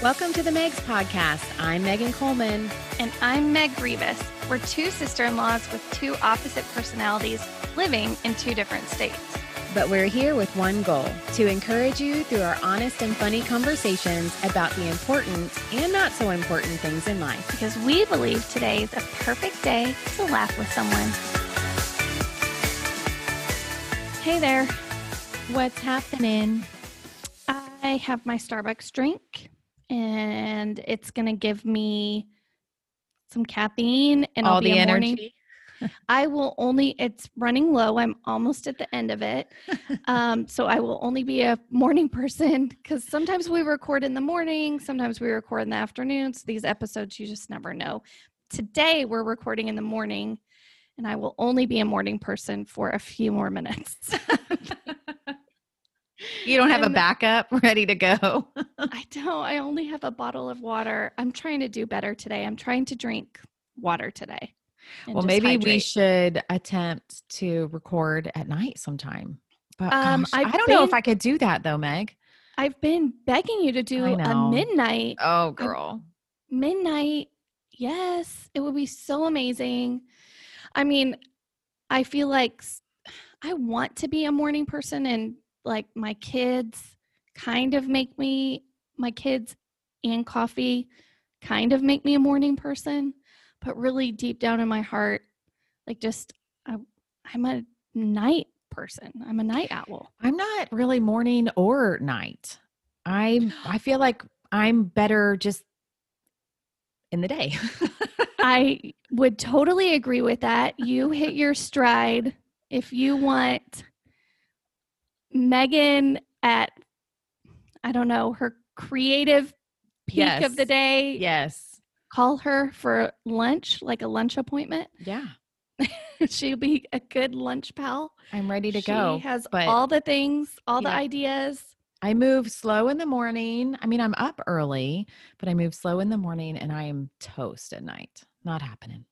Welcome to the Megs Podcast. I'm Megan Coleman. And I'm Meg Rivas. We're two sister in laws with two opposite personalities living in two different states. But we're here with one goal to encourage you through our honest and funny conversations about the important and not so important things in life. Because we believe today is a perfect day to laugh with someone. Hey there. What's happening? I have my Starbucks drink and it's going to give me some caffeine and all I'll be the energy. morning I will only, it's running low. I'm almost at the end of it. Um, so I will only be a morning person because sometimes we record in the morning, sometimes we record in the afternoon. So these episodes, you just never know. Today we're recording in the morning and I will only be a morning person for a few more minutes. you don't have a backup ready to go. I don't, I only have a bottle of water. I'm trying to do better today. I'm trying to drink water today. well, maybe we should attempt to record at night sometime. But Um, gosh, I've don't know if I could do that though, Meg. I've been begging you to do a midnight Oh, girl. midnight yes it would be so amazing i mean i feel like I want to be a morning person and like my kids kind of make me my kids and coffee kind of make me a morning person but really deep down in my heart like just I, i'm a night person i'm a night owl I'm not really morning or night. I I feel like I'm better just in the day. I would totally agree with that. You hit your stride. If you want Megan at, I don't know, her creative peak of the day, yes. call her for lunch, like a lunch appointment. Yeah. She'll be a good lunch pal. I'm ready to she go. She has all the things, all the ideas. I move slow in the morning. I mean, I'm up early, but I move slow in the morning and I am toast at night. Not happening.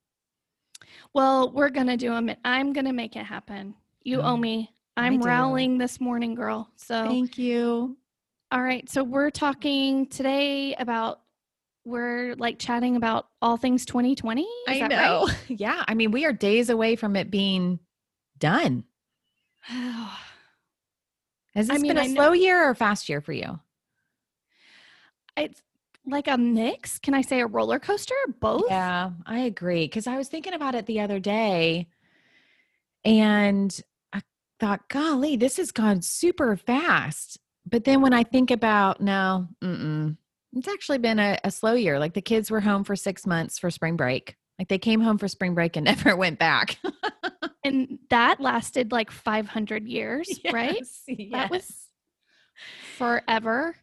Well, we're going to do them. I'm going to make it happen. You owe Oh, me. I I'm do. rallying this morning, girl. So Thank you. All right. So we're talking today about we're like chatting about all things 2020. Is I that know. Yeah. I mean, we are days away from it being done. Right? Has I this mean, been a I know- slow year or a fast year for you? it's like a mix. Can I say a roller coaster? Both. Yeah, I agree. Because I was thinking about it the other day and I thought, golly, this has gone super fast. But then when I think about, now, it's actually been a, a slow year. Like the kids were home for six months for spring break. Like they came home for spring break and never went back. And that lasted like 500 years, right? Yes, That was forever.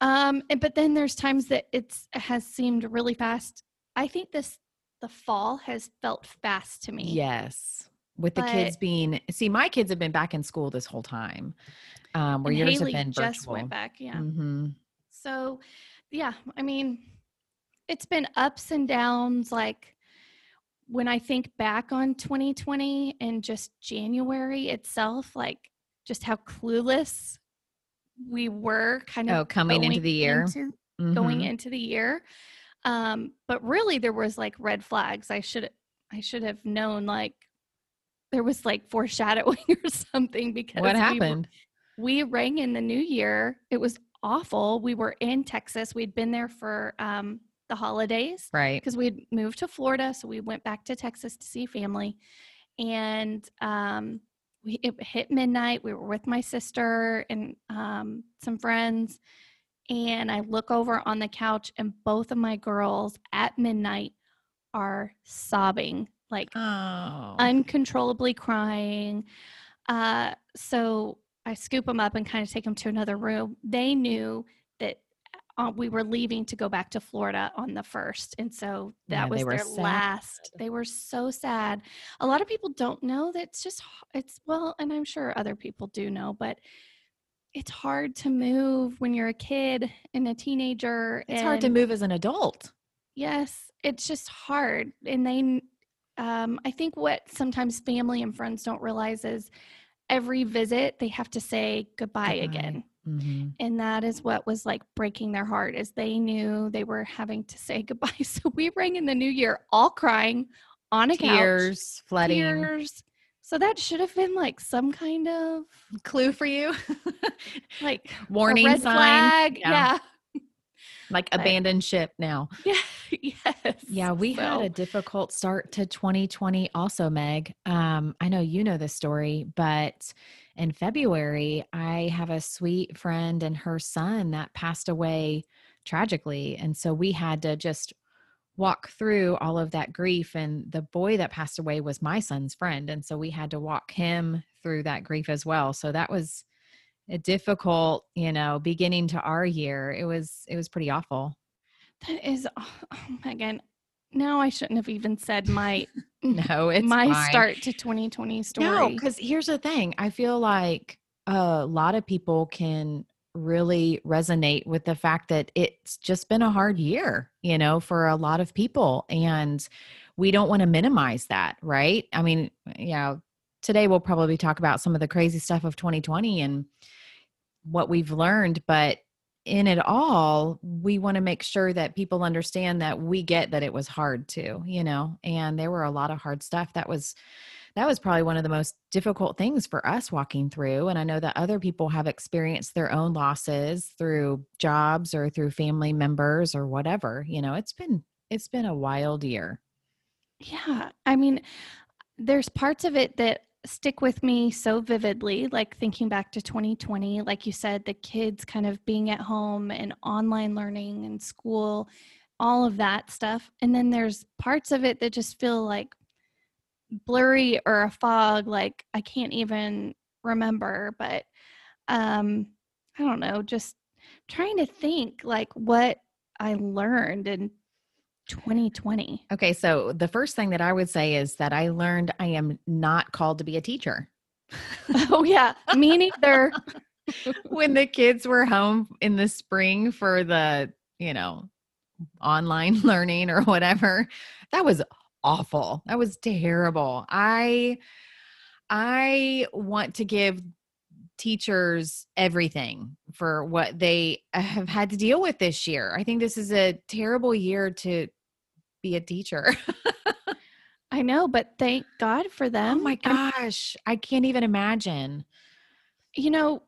Um, and, but then there's times that it's it has seemed really fast. I think this the fall has felt fast to me. Yes. With the kids being, see, my kids have been back in school this whole time. Um, where yours Haley have been virtual. just went back. Yeah. hmm So, yeah, I mean, it's been ups and downs. Like when I think back on 2020 and just January itself, like just how clueless we were kind of Oh, coming into the year. into- going Mhm. into the year. Um, but really there was like red flags. I should I should have known like there was like foreshadowing or something because What we happened? we rang in the new year. It was awful. We were in Texas. We'd been there for um, the holidays Right. because we'd moved to Florida. So we went back to Texas to see family. And um, we, it hit midnight. We were with my sister and um, some friends. And I look over on the couch, and both of my girls at midnight are sobbing, like Oh. uncontrollably crying. Uh, so I scoop them up and kind of take them to another room. They knew that uh, we were leaving to go back to Florida on the first, and so that Yeah, was their sad. last. They were so sad. A lot of people don't know that it's just it's well, and I'm sure other people do know, but it's hard to move when you're a kid and a teenager. it's hard to move as an adult. Yes, it's just hard. And they, um, I think what sometimes family and friends don't realize is every visit they have to say goodbye, Goodbye. again. Mhm. and that is what was like breaking their heart is they knew they were having to say goodbye so we rang in the new year all crying on a couch Tears flooding. tears so that should have been like some kind of Clue for you. like Warning red sign. flag Yeah. yeah Like abandoned ship now. yeah yes Yeah, we had a difficult start to 2020 also, Meg. Um, I know you know this story, but in February, I have a sweet friend and her son that passed away tragically. And so we had to just walk through all of that grief. And the boy that passed away was my son's friend. And so we had to walk him through that grief as well. So that was a difficult, you know, beginning to our year. It was, it was pretty awful. That is oh, megan now i shouldn't have even said my No, it's my fine. start to 2020 story No, because here's the thing. I feel like a lot of people can really resonate with the fact that it's just been a hard year, you know, for a lot of people. And we don't want to minimize that, right? I mean, yeah, today we'll probably talk about some of the crazy stuff of 2020 and what we've learned, but in it all, we want to make sure that people understand that we get that it was hard too, you know, and there were a lot of hard stuff that was that was probably one of the most difficult things for us walking through and i know that other people have experienced their own losses through jobs or through family members or whatever you know it's been it's been a wild year Yeah. I mean, there's parts of it that stick with me so vividly, like thinking back to 2020, like you said, the kids kind of being at home and online learning and school, all of that stuff. And then there's parts of it that just feel like blurry or a fog, like I can't even remember. But um, I don't know, just trying to think like what I learned in 2020. okay so the first thing that i would say is that i learned i am not called to be a teacher. Oh yeah, me neither. when the kids were home in the spring for the you know online learning or whatever that was awful. That was terrible. I i want to give teachers everything for what they have had to deal with this year. I think this is a terrible year to be a teacher I know, but thank God for them. oh them. my I'm- gosh i can't even imagine you know,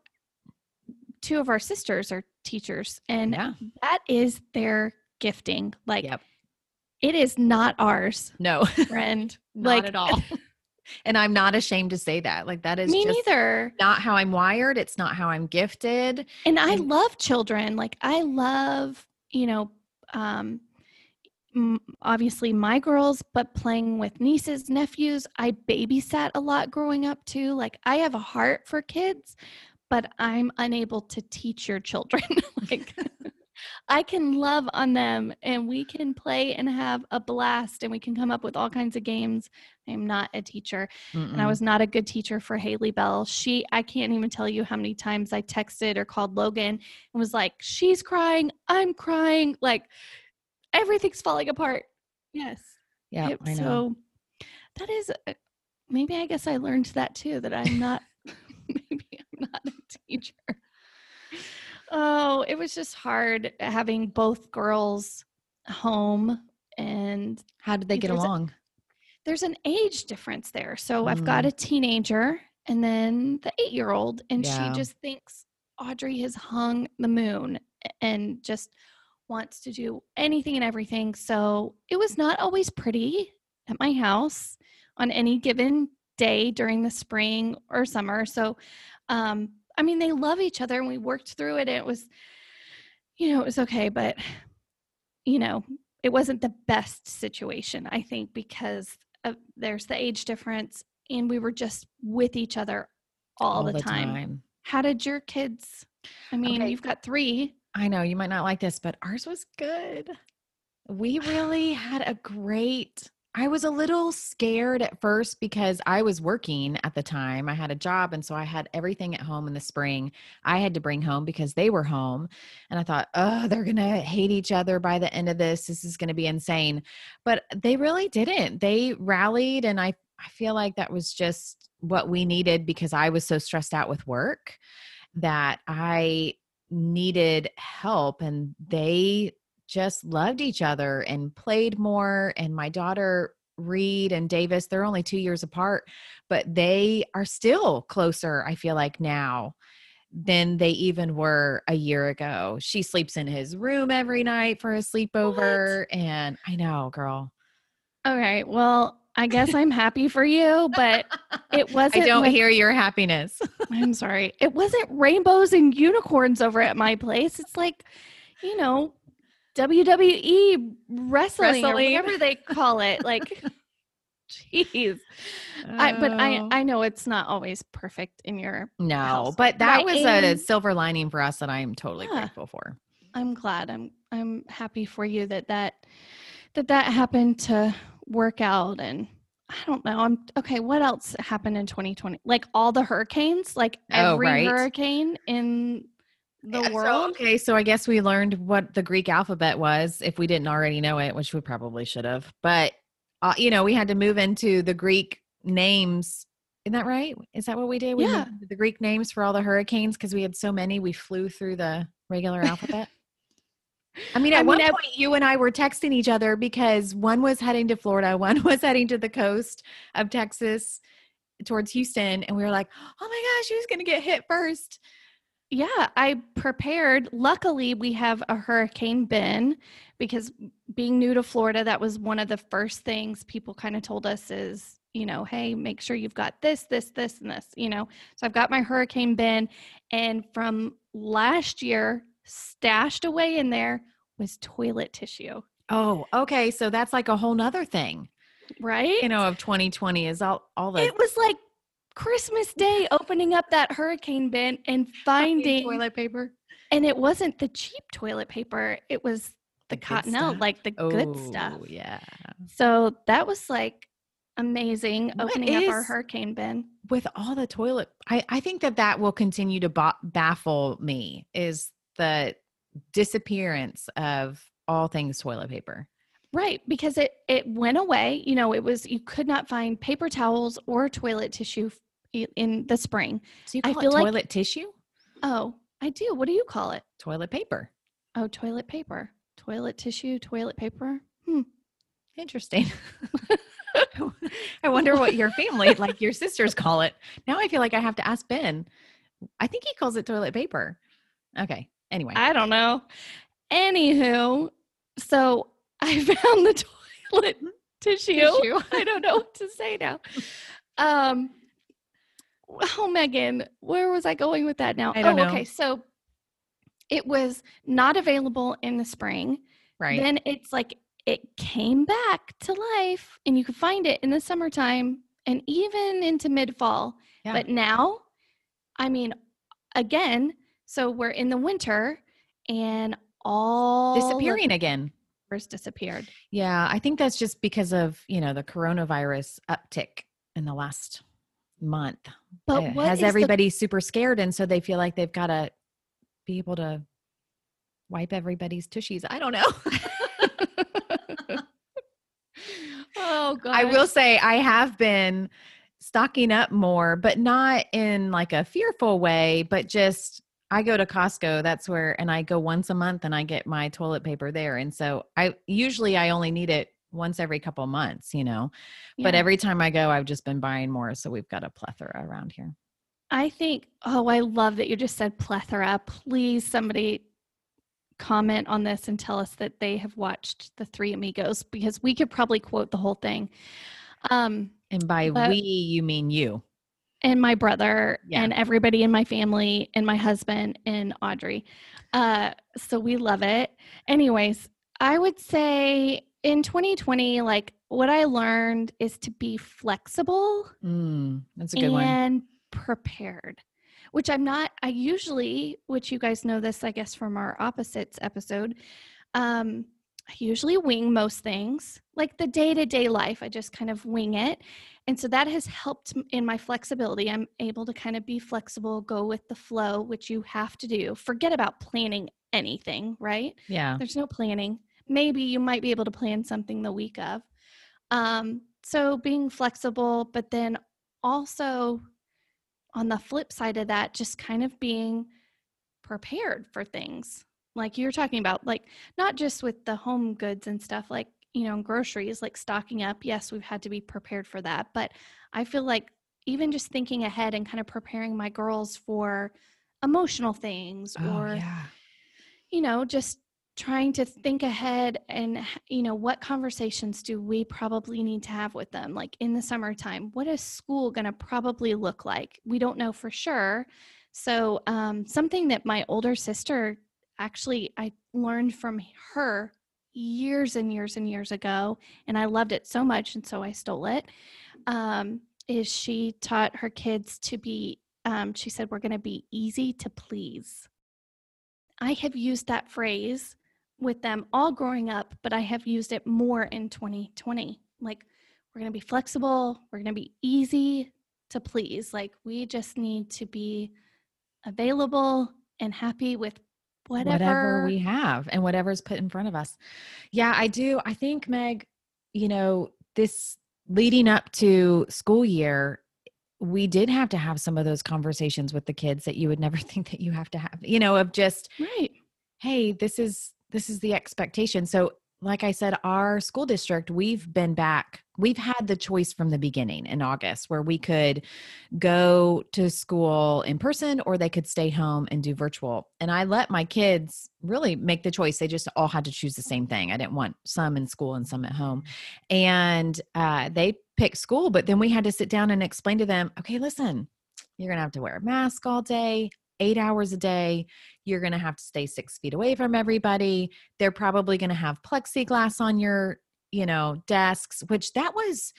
two of our sisters are teachers, and yeah that is their gifting. Like, Yep. it is not ours, no friend. not like at all and i'm not ashamed to say that like that is me neither. not how I'm wired. It's not how I'm gifted. And I And- love children. Like, I love, you know, um, obviously my girls, but playing with nieces, nephews. I babysat a lot growing up too. Like, I have a heart for kids, but I'm unable to teach your children. like, I can love on them and we can play and have a blast and we can come up with all kinds of games. I am not a teacher and I was not a good teacher for Haley Bell. She, I can't even tell you how many times I texted or called Logan and was like, she's crying, I'm crying, like everything's falling apart. Yes. yeah, It- I know. So that is, uh, maybe I guess I learned that too, that I'm not, maybe I'm not a teacher. Oh, it was just hard having both girls home and How did they get there's a- along? there's an age difference there. So I've got a teenager and then the eight year old, and Yeah. she just thinks Audrey has hung the moon and just wants to do anything and everything. So it was not always pretty at my house on any given day during the spring or summer. So, um, I mean, they love each other and we worked through it. And it was, you know, it was okay, but, you know, it wasn't the best situation, I think, because of, there's the age difference and we were just with each other all, the, time. How did your kids? I mean, Okay. you've got three. I know you might not like this, but ours was good. We really had a great. I was a little scared at first because I was working at the time. I had a job. And so I had everything at home in the spring. I had to bring home because they were home. And I thought, oh, they're going to hate each other by the end of this. This is going to be insane. But they really didn't. They rallied. And I, I feel like that was just what we needed because I was so stressed out with work that I needed help and they just loved each other and played more and my daughter Reed and Davis they're only 2 years apart but they are still closer I feel like now than they even were a year ago. She sleeps in his room every night for a sleepover what? and I know, girl. Okay, well, I guess I'm happy for you, but it wasn't. I don't like, hear your happiness. I'm sorry. It wasn't rainbows and unicorns over at my place. It's like, you know, WWE wrestling, wrestling. or whatever they call it. Like, jeez. Oh. I, but I oh. I know it's not always perfect in your no, house. but that right. was a silver lining for us that I am totally yeah. grateful for. I'm glad. I'm I'm happy for you that that that that happened to work out and I don't know. I'm okay. What else happened in 2020? Like all the hurricanes, like oh, every right. hurricane in the yeah, world. So, okay, so I guess we learned what the Greek alphabet was if we didn't already know it, which we probably should have. But uh, you know, we had to move into the Greek names. Isn't that right? Is that what we did? We yeah. the Greek names for all the hurricanes because we had so many. We flew through the regular alphabet. I mean, at I one mean, point, you and I were texting each other because one was heading to Florida, one was heading to the coast of Texas towards Houston, and we were like, "Oh my gosh, who's going to get hit first? Yeah, I prepared. Luckily, we have a hurricane bin because being new to Florida, that was one of the first things people kind of told us is, you know, hey, make sure you've got this, this, this, and this, you know. So I've got my hurricane bin, and from last year stashed away in there was toilet tissue. Oh, okay. So that's like a whole nother thing. Right? You know, of 2020 is all all the It was like Christmas Day opening up that hurricane bin and finding toilet paper. And it wasn't the cheap toilet paper. It was the, the cottonelle, like the oh, good stuff. Oh, Yeah. So that was like amazing opening up our hurricane bin with all the toilet i i think that that will continue to ba- baffle me is the disappearance of all things toilet paper. Right, because it it went away. You know, it was you could not find paper towels or toilet tissue in the spring. So you call I feel it toilet like, tissue? Oh, I do. What do you call it? Toilet paper. Oh, toilet paper. Toilet tissue, toilet paper. Hmm. Interesting. I wonder what your family, like your sisters, call it. Now I feel like I have to ask Ben. I think he calls it toilet paper. Okay. Anyway, I don't know. Anywho, so I found the toilet tissue. tissue. I don't know what to say now. Um, oh, Megan, where was I going with that now? I don't oh, know. okay. So it was not available in the spring. Right. Then it's like it came back to life and you could find it in the summertime and even into mid fall. Yeah. But now, I mean, again, so we're in the winter and all disappearing again. First disappeared. Yeah, I think that's just because of, you know, the coronavirus uptick in the last month. But it has everybody the- super scared and so they feel like they've got to be able to wipe everybody's tushies. I don't know. oh god. I will say I have been stocking up more, but not in like a fearful way, but just I go to Costco. That's where, and I go once a month and I get my toilet paper there. And so I usually I only need it once every couple months, you know. Yeah. But every time I go, I've just been buying more. So we've got a plethora around here. I think, oh, I love that you just said plethora. Please, somebody comment on this and tell us that they have watched The Three Amigos because we could probably quote the whole thing. Um, and by we, you mean you and my brother yeah. and everybody in my family and my husband and Audrey. Uh, so we love it. Anyways, I would say in 2020, like what I learned is to be flexible. Mm, that's a good and one. And prepared, which I'm not, I usually, which you guys know this, I guess, from our opposites episode. Um, I usually wing most things, like the day to day life. I just kind of wing it. And so that has helped in my flexibility. I'm able to kind of be flexible, go with the flow, which you have to do. Forget about planning anything, right? Yeah. There's no planning. Maybe you might be able to plan something the week of. Um, so being flexible, but then also on the flip side of that, just kind of being prepared for things. Like you're talking about, like not just with the home goods and stuff, like, you know, groceries, like stocking up. Yes, we've had to be prepared for that. But I feel like even just thinking ahead and kind of preparing my girls for emotional things Oh, or, yeah. you know, just trying to think ahead and you know what conversations do we probably need to have with them like in the summertime what is school going to probably look like we don't know for sure so um, something that my older sister actually i learned from her years and years and years ago and i loved it so much and so i stole it. Um, is she taught her kids to be um, she said we're going to be easy to please i have used that phrase with them all growing up, but I have used it more in 2020. Like, we're going to be flexible, we're going to be easy to please. Like, we just need to be available and happy with whatever, whatever we have and whatever's put in front of us. Yeah, I do. I think, Meg, you know, this leading up to school year, we did have to have some of those conversations with the kids that you would never think that you have to have, you know, of just, right. hey, this is this is the expectation. So like I said, our school district, we've been back. We've had the choice from the beginning in August where we could go to school in person or they could stay home and do virtual. And I let my kids really make the choice. They just all had to choose the same thing. I didn't want some in school and some at home. And uh, they picked school, but then we had to sit down and explain to them okay, listen, you're going to have to wear a mask all day eight hours a day. You're going to have to stay six feet away from everybody. They're probably going to have plexiglass on your, you know, desks, which that was,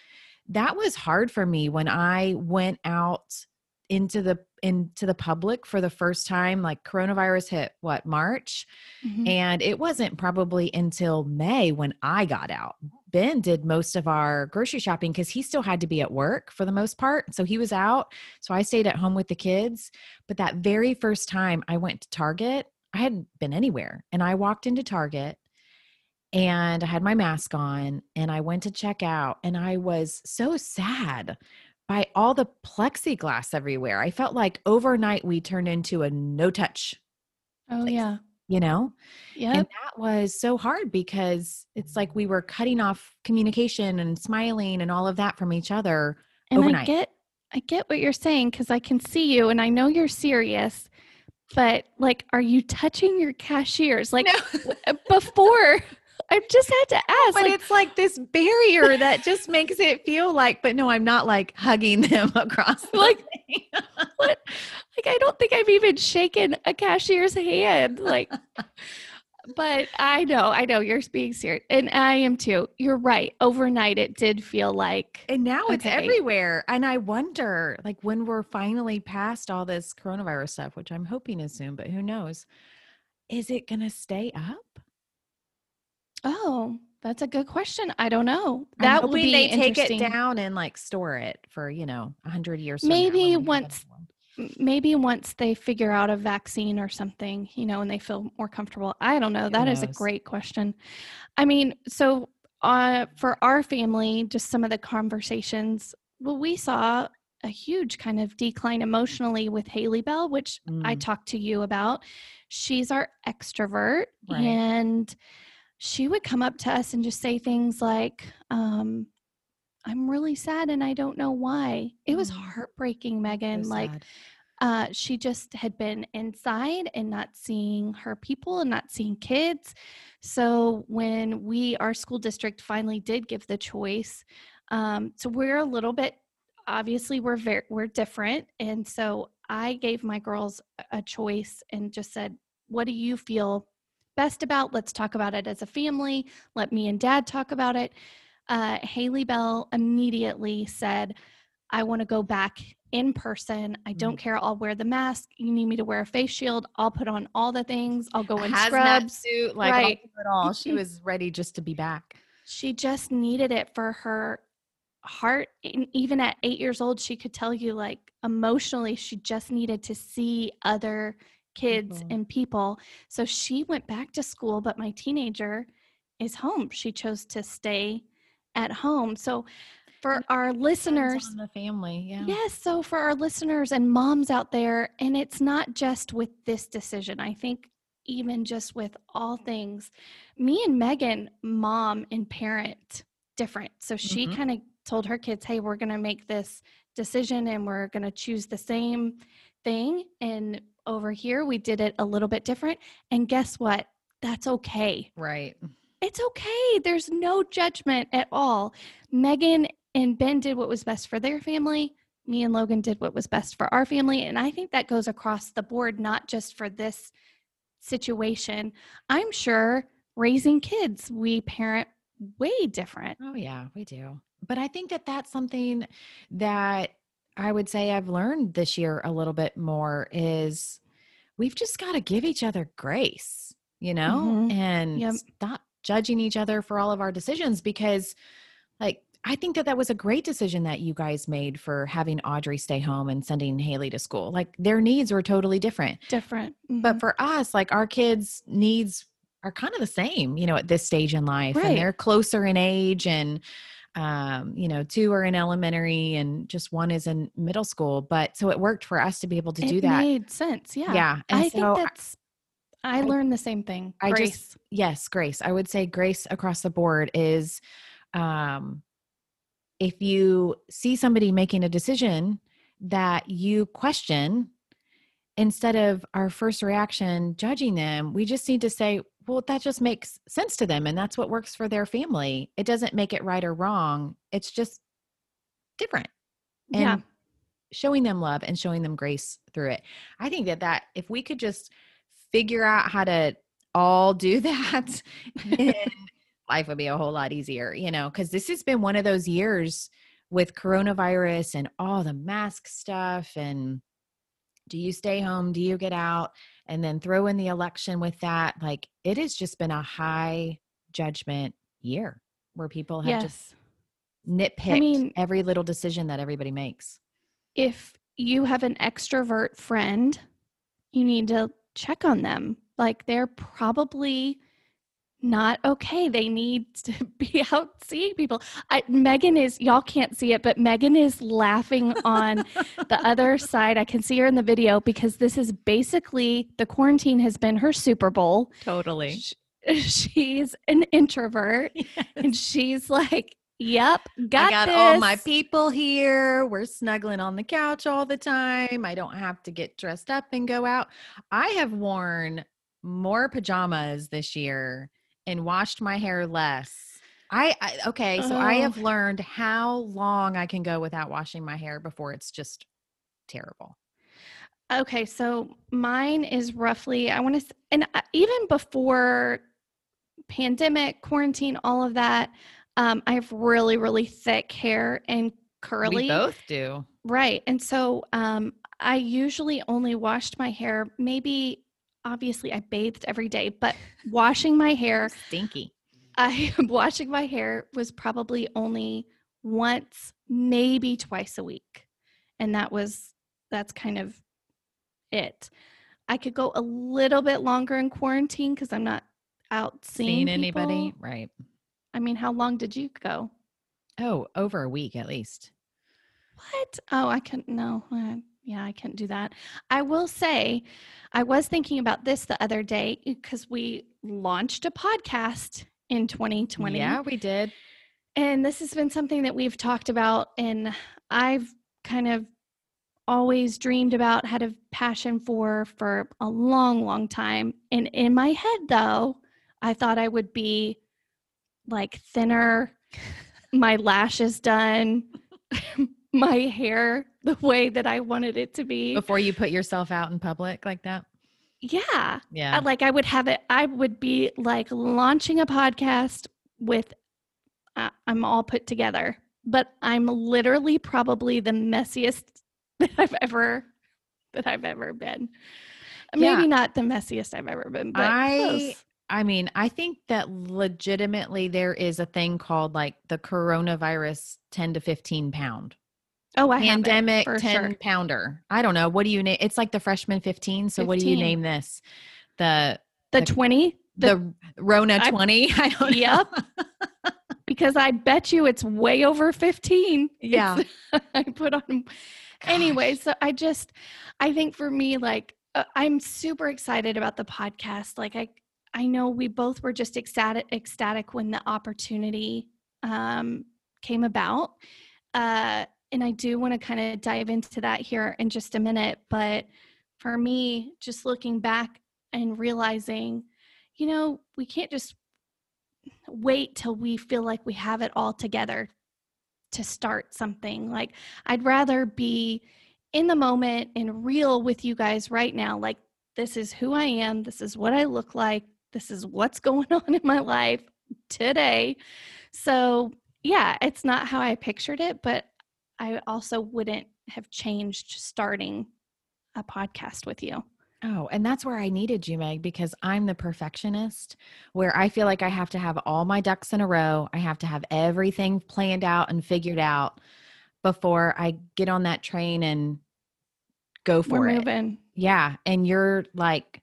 that was hard for me when I went out into the into the public for the first time like coronavirus hit what march? Mhm. and it wasn't probably until may when i got out. Ben did most of our grocery shopping because he still had to be at work for the most part so he was out. So i stayed at home with the kids. But that very first time i went to target i hadn't been anywhere and i walked into target and i had my mask on and i went to check out and i was so sad by all the plexiglass everywhere. I felt like overnight we turned into a no touch, Oh, place. yeah. you know? Yeah. And that was so hard because it's like we were cutting off communication and smiling and all of that from each other. and I get I get what you're saying because I can see you and I know you're serious, but like, are you touching your cashiers? Like uh, before, I've just had to ask. but like, it's like this barrier that just makes it feel like, but no, I'm not like hugging them across. Like, what? Like, I don't think I've even shaken a cashier's hand. Like, but I know, I know you're being serious, and I am too. You're right. Overnight, it did feel like And now it's everywhere. And I wonder, like, when we're finally past all this coronavirus stuff, which I'm hoping is soon, but who knows? Is it going to stay up? Oh, that's a good question. I don't know. That hoping be they take it down and like store it for, you know, a hundred years. Maybe once- another one. M- Maybe once they figure out a vaccine or something, you know, and they feel more comfortable. I don't know. Who That is a great question. I mean, so uh, for our family, just some of the conversations, well, we saw a huge kind of decline emotionally with Haley Bell, which I Mm. talked to you about. She's our extrovert, Right. and she would come up to us and just say things like, um, I'm really sad and I don't know why. It was Mm. heartbreaking, Megan. So like, uh, she just had been inside and not seeing her people and not seeing kids. So when we, our school district, finally did give the choice, um, so we're a little bit, obviously, we're very we're different, and so I gave my girls a choice and just said, "What do you feel best about? Let's talk about it as a family. Let me and Dad talk about it." Uh, Haley Bell immediately said, I want to go back in person. I don't Mm. care. I'll wear the mask. You need me to wear a face shield. I'll put on all the things. I'll go in hazmat scrubs. suit, like Right. It all. She was ready just to be back. She just needed it for her heart. And even at eight years old, she could tell you, like, emotionally, she just needed to see other kids People. and people. So she went back to school, but my teenager is home. She chose to stay at home. So for our listeners, the family. Yeah. Yes. So for our listeners and moms out there, and it's not just with this decision, I think even just with all things, me and Megan, mom and parent, different. So she Mhm. kind of told her kids, hey, we're going to make this decision and we're going to choose the same thing. And over here, we did it a little bit different. And guess what? That's okay. Right. It's okay. There's no judgment at all. Megan and Ben did what was best for their family. Me and Logan did what was best for our family. And I think that goes across the board, not just for this situation. I'm sure raising kids, we parent way different. Oh, yeah, we do. But I think that that's something that I would say I've learned this year a little bit more is we've just got to give each other grace, you know, Mhm. and Yep. stop judging each other for all of our decisions because, like, I think that that was a great decision that you guys made for having Audrey stay home and sending Haley to school. Like, their needs were totally different. Different. But Mhm. for us, like our kids' needs are kind of the same, you know, at this stage in life. Right. And they're closer in age and um, you know, two are in elementary and just one is in middle school. But so it worked for us to be able to it do that. made sense. Yeah. Yeah. And I so think that's, I I- learned the same thing. I Grace. just yes, grace. I would say grace across the board is um if you see somebody making a decision that you question instead of our first reaction judging them, we just need to say, well, that just makes sense to them and that's what works for their family. It doesn't make it right or wrong. It's just different. And yeah. showing them love and showing them grace through it. I think that that if we could just figure out how to all do that, life would be a whole lot easier, you know, because this has been one of those years with coronavirus and all the mask stuff and do you stay home? Do you get out? And then throw in the election with that. Like it has just been a high judgment year where people have just Yes. nitpicked mean- every little decision that everybody makes. if you have an extrovert friend, you need to check on them. Like they're probably not okay. They need to be out seeing people. I, Megan is, y'all can't see it, but Megan is laughing on the other side. I can see her in the video because this is basically the quarantine has been her Super Bowl. Totally. Sh- She's an introvert and she's like, Yep, got, I got all my people here. We're snuggling on the couch all the time. I don't have to get dressed up and go out. I have worn more pajamas this year and washed my hair less. I, I okay, so I Oh. have learned how long I can go without washing my hair before it's just terrible. Okay, so mine is roughly I want to and uh, even before pandemic, quarantine, all of that, um, I have really really thick hair and curly. We both do. Right. And so um, I usually only washed my hair maybe obviously I bathed every day, but washing my hair Stinky. I washing my hair was probably only once, maybe twice a week. And that was that's kind of it. I could go a little bit longer in quarantine because I'm not out seeing Seen anybody? Right. I mean, how long did you go? Oh, over a week at least. What? Oh, I couldn't. No. Yeah, I can't do that. I will say, I was thinking about this the other day eh, because we launched a podcast in 2020. Yeah, we did. And this has been something that we've talked about, and I've kind of always dreamed about, had a passion for for a long, long time. And in my head, though, I thought I would be like thinner, my lashes done, my hair the way that I wanted it to be. Before you put yourself out in public like that. Yeah. Yeah. I- like I would have it, I would be like launching a podcast with, uh, I'm all put together, but I'm literally probably the messiest that I've ever, that I've ever been. Yeah. Maybe not the messiest I've ever been, but I- close. I mean, I think that legitimately there is a thing called like the coronavirus 10 to 15 pound oh, I have it, pandemic 10 sure. pounder. I don't know. What do you name? It's like the freshman 15. So what do you name this? The, The the- 20, the, Rona 20. I don't Yep. know. because I bet you it's way over 15. Yeah. I put on anyway, so I just I think for me like uh, I'm super excited about the podcast. Like I I know we both were just ecstatic ecstatic when the opportunity um came about. Uh and I do want to kind of dive into that here in just a minute, but for me just looking back and realizing you know, we can't just wait till we feel like we have it all together to start something. Like, I'd rather be in the moment and real with you guys right now. Like, this is who I am. This is what I look like. This is what's going on in my life today. So, yeah, it's not how I pictured it, but I also wouldn't have changed starting a podcast with you. Oh, and that's where I needed you, Meg, because I'm the perfectionist where I feel like I have to have all my ducks in a row. I have to have everything planned out and figured out before I get on that train and go for We're it. moving. Yeah. And you're like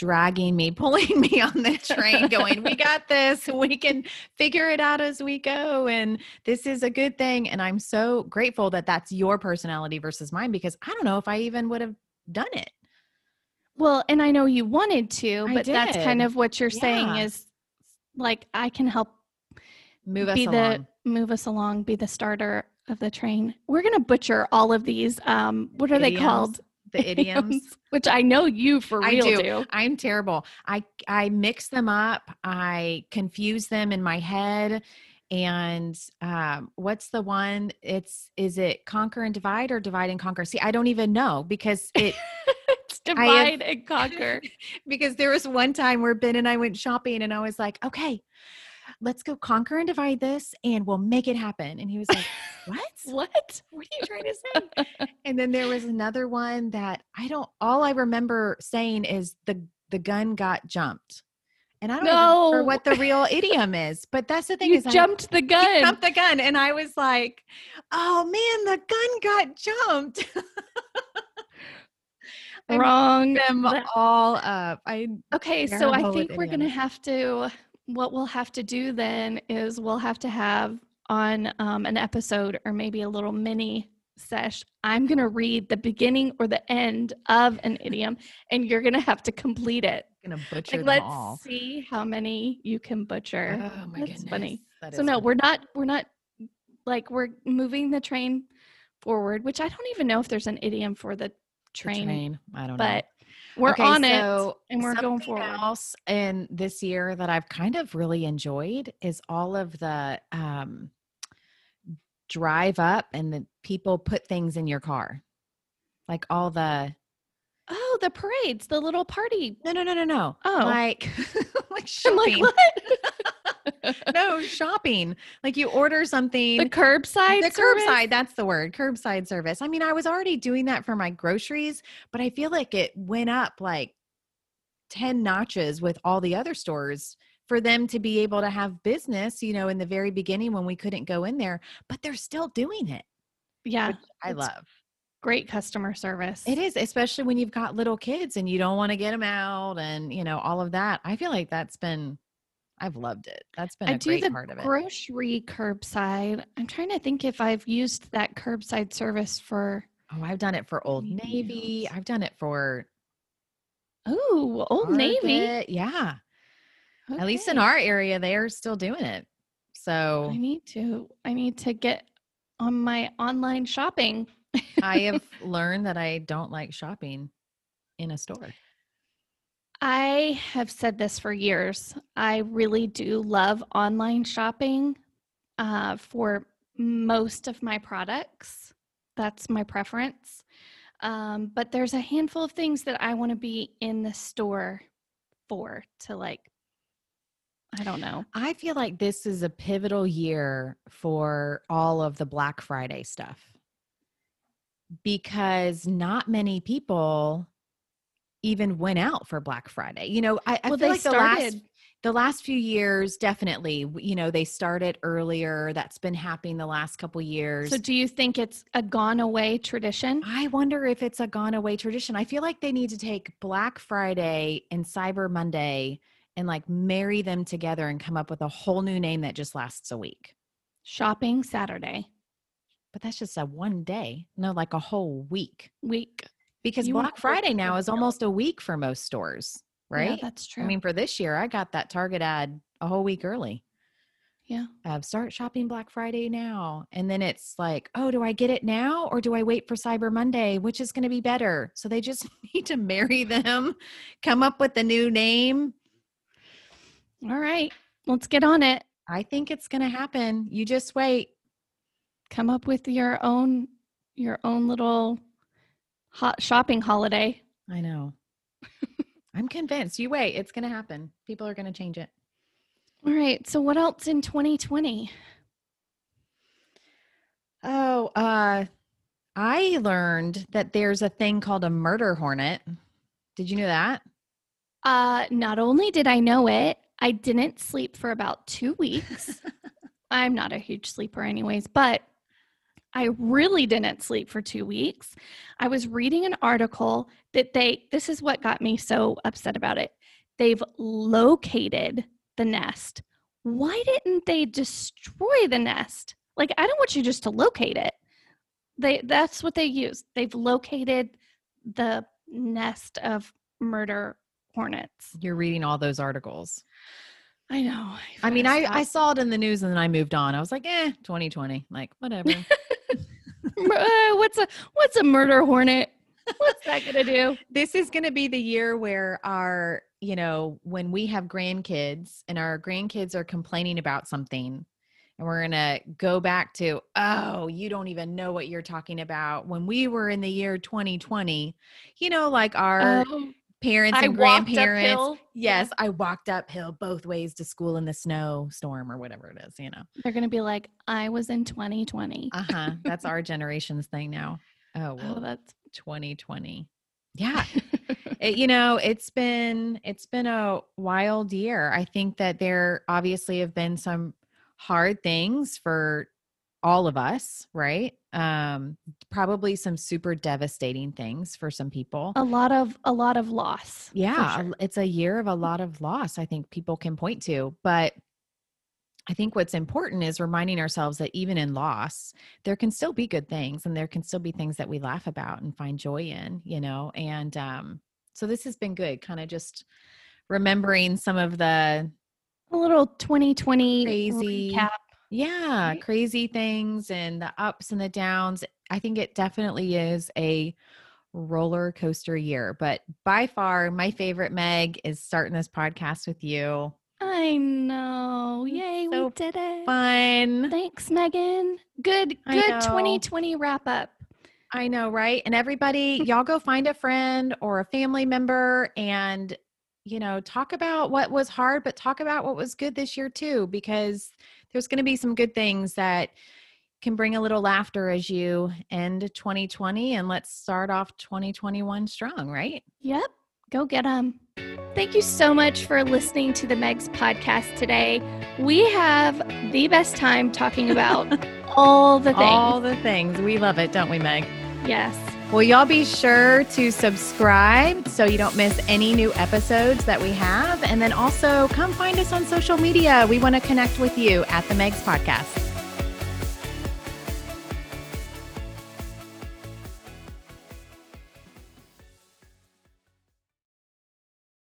dragging me, pulling me on the train, going, We got this. We can figure it out as we go. And this is a good thing. And I'm so grateful that that's your personality versus mine because I don't know if I even would have done it. Well, and I know you wanted to, I but that's kind of what you're saying is like I can help Move us be along. the move us along, be the starter of the train. We're gonna butcher all of these. Um, what are they called? The idioms. Which I know you for I real do. do. I'm terrible. I I mix them up. I confuse them in my head. And um, what's the one? It's is it conquer and divide or divide and conquer? See, I don't even know because it it's have- divide and conquer. because there was one time where Ben and I went shopping and I was like, okay, let's go conquer and divide this and we'll make it happen. And he was like, what? what? What are you trying to say? and then there was another one that I don't all I remember saying is the the gun got jumped. And I don't know remember what the real idiom is. But that's the thing You is I- jumped the he gun. jumped the gun and I was like, oh man, the gun got jumped. I Wrong. them all up. I Okay, so I think we're going to have to, what we'll have to do then is we'll have to have on um, an episode or maybe a little mini sesh. I'm going to read the beginning or the end of an idiom and you're going to have to complete it. gonna butcher Like, let's all. see how many you can butcher. Oh my That's goodness. funny. That so no, funny. we're not, we're not like, we're moving the train forward, which I don't even know if there's an idiom for the The train, I don't know. We're Okay, on it and we're going something forward. Else in this year that I've kind of really enjoyed is all of the um, drive up and the people put things in your car, like all the Oh, the parades, the little party. no no no no no Oh. like like I'm like, what? no shopping like you order something the curbside. the service? curbside that's the word curbside service i mean i was already doing that for my groceries but i feel like it went up like 10 notches with all the other stores for them to be able to have business you know in the very beginning when we couldn't go in there but they're still doing it Yeah, i love great customer service. it is especially when you've got little kids and you don't want to get them out and you know all of that i feel like that's been i've loved it that's been a do great the part of it grocery curbside. I'm trying to think if I've used that curbside service for. oh i've done it for old navy i've done it for Oh, Old Navy. Target. yeah At least in our area, they're still doing it. So I need to. I need to get on my online shopping. I have learned that I don't like shopping in a store. I have said this for years. I really do love online shopping uh, for most of my products. That's my preference. Um, but there's a handful of things that I want to be in the store for to like, I don't know. I feel like this is a pivotal year for all of the Black Friday stuff because not many people even went out for Black Friday. You know, I, I well, feel they like the last the last few years definitely you know they started earlier that's been happening the last couple years So, do you think it's a gone away tradition? I wonder if it's a gone away tradition. I feel like they need to take Black Friday and Cyber Monday and like marry them together and come up with a whole new name that just lasts a week. Shopping Saturday But that's just a one day, no, like a whole week. week. Because You Black Friday now is almost a week for most stores, right? Yeah, that's true. I mean, for this year, I got that Target ad a whole week early. yeah. Of start shopping Black Friday now. And then it's like, oh, do I get it now or do I wait for Cyber Monday? Which is going to be better? So they just need to marry them, come up with a new name. All right. Let's get on it. I think it's going to happen. You just wait. Come up with your own your own little hot shopping holiday. I know. I'm convinced. You wait. It's going to happen. People are going to change it. All right. So what else in 2020? Oh, uh, I learned that there's a thing called a murder hornet. Did you know that? Uh not only did I know it, I didn't sleep for about 2 weeks. I'm not a huge sleeper anyways, but I really didn't sleep for 2 weeks. I was reading an article that they this is what got me so upset about it. They've located the nest. Why didn't they destroy the nest? Like I don't want you just to locate it. They that's what they use. They've located the nest of murder hornets. You're reading all those articles. I know. I mean, I, I saw it in the news and then I moved on. I was like, eh, 2020. Like, whatever. Uh, what's a what's a murder hornet? What's that gonna do? this is going to be the year where our, you know, when we have grandkids and our grandkids are complaining about something, and we're going to go back to, oh, you don't even know what you're talking about. When we were in the year 2020, you know, like our Oh, parents I and grandparents. uphill. Yes, I walked uphill both ways to school in the snow storm or whatever it is, you know. They're gonna be like, I was in 2020. Uh huh. That's our generation's thing now. Oh, well, oh, that's 2020. Yeah. It- you know, it's been it's been a wild year. I think that there obviously have been some hard things for all of us, right? Um probably some super devastating things for some people. a lot of a lot of loss. Yeah, sure. it's a year of a lot of loss, I think people can point to. But I think what's important is reminding ourselves that even in loss, there can still be good things and there can still be things that we laugh about and find joy in, you know? And um, so this has been good, kind of just remembering some of the, a little 2020 Crazy. recap. Yeah, Right. crazy things and the ups and the downs. I think it definitely is a roller coaster year. But by far, my favorite, Meg, is starting this podcast with you. I know. Yay, so we did it. Fun. Thanks, Megan. Good, good 2020 wrap up. I know, right? And everybody, y'all go find a friend or a family member and, you know, talk about what was hard, but talk about what was good this year too, because there's going to be some good things that can bring a little laughter as you end 2020 and let's start off 2021 strong, right? Yep. Go get them. Thank you so much for listening to the Megs podcast today. We have the best time talking about all the things. All the things. We love it, don't we, Meg? yes. Well, y'all be sure to subscribe so you don't miss any new episodes that we have. And then also come find us on social media. We want to connect with you at the Megs Podcast.